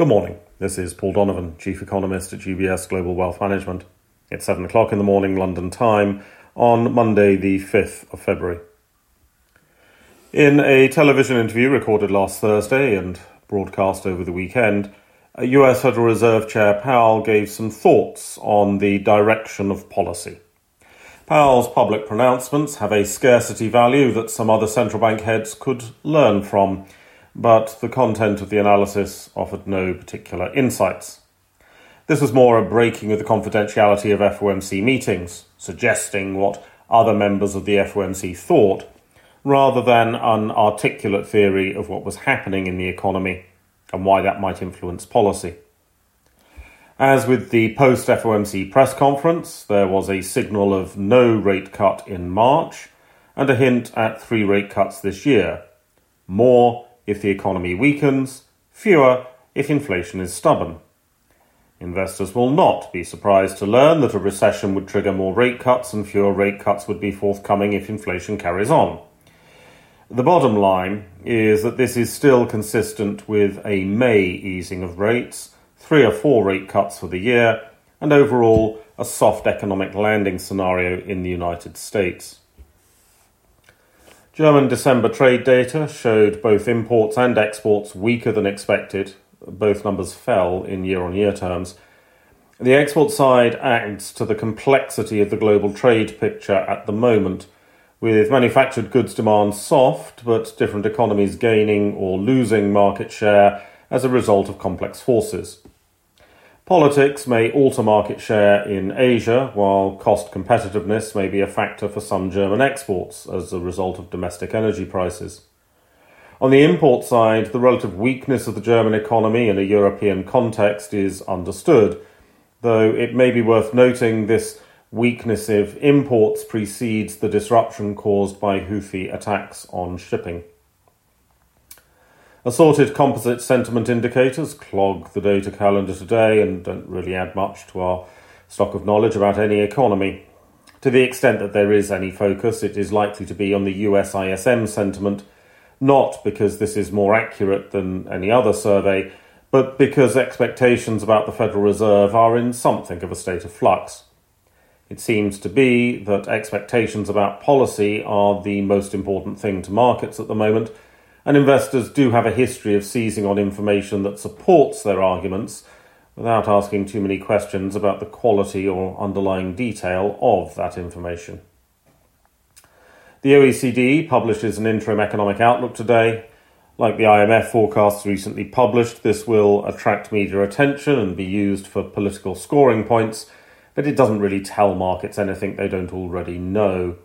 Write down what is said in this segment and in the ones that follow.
Good morning. This is Paul Donovan, Chief Economist at UBS Global Wealth Management. It's 7 o'clock in the morning, London time, on Monday, the 5th of February. In a television interview recorded last Thursday and broadcast over the weekend, US Federal Reserve Chair Powell gave some thoughts on the direction of policy. Powell's public pronouncements have a scarcity value that some other central bank heads could learn from, but the content of the analysis offered no particular insights. This was more a breaking of the confidentiality of FOMC meetings, suggesting what other members of the FOMC thought, rather than an articulate theory of what was happening in the economy and why that might influence policy. As with the post FOMC press conference, there was a signal of no rate cut in March and a hint at three rate cuts this year. More if the economy weakens, fewer if inflation is stubborn. Investors will not be surprised to learn that a recession would trigger more rate cuts and fewer rate cuts would be forthcoming if inflation carries on. The bottom line is that this is still consistent with a May easing of rates three or four rate cuts for the year, and overall a soft economic landing scenario in the United States. German December trade data showed both imports and exports weaker than expected. Both numbers fell in year on year terms. The export side adds to the complexity of the global trade picture at the moment, with manufactured goods demand soft, but different economies gaining or losing market share as a result of complex forces. Politics may alter market share in Asia, while cost competitiveness may be a factor for some German exports as a result of domestic energy prices. On the import side, the relative weakness of the German economy in a European context is understood, though it may be worth noting this weakness of imports precedes the disruption caused by Houthi attacks on shipping. Assorted composite sentiment indicators clog the data calendar today and don't really add much to our stock of knowledge about any economy. To the extent that there is any focus, it is likely to be on the US ISM sentiment, not because this is more accurate than any other survey, but because expectations about the Federal Reserve are in something of a state of flux. It seems to be that expectations about policy are the most important thing to markets at the moment and investors do have a history of seizing on information that supports their arguments without asking too many questions about the quality or underlying detail of that information. The OECD publishes an interim economic outlook today. Like the IMF forecasts recently published, this will attract media attention and be used for political scoring points, but it doesn't really tell markets anything they don't already know.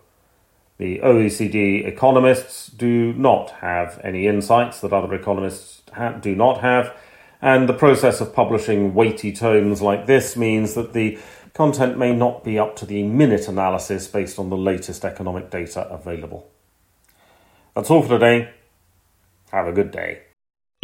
The OECD economists do not have any insights that other economists ha- do not have, and the process of publishing weighty tomes like this means that the content may not be up to the minute analysis based on the latest economic data available. That's all for today. Have a good day.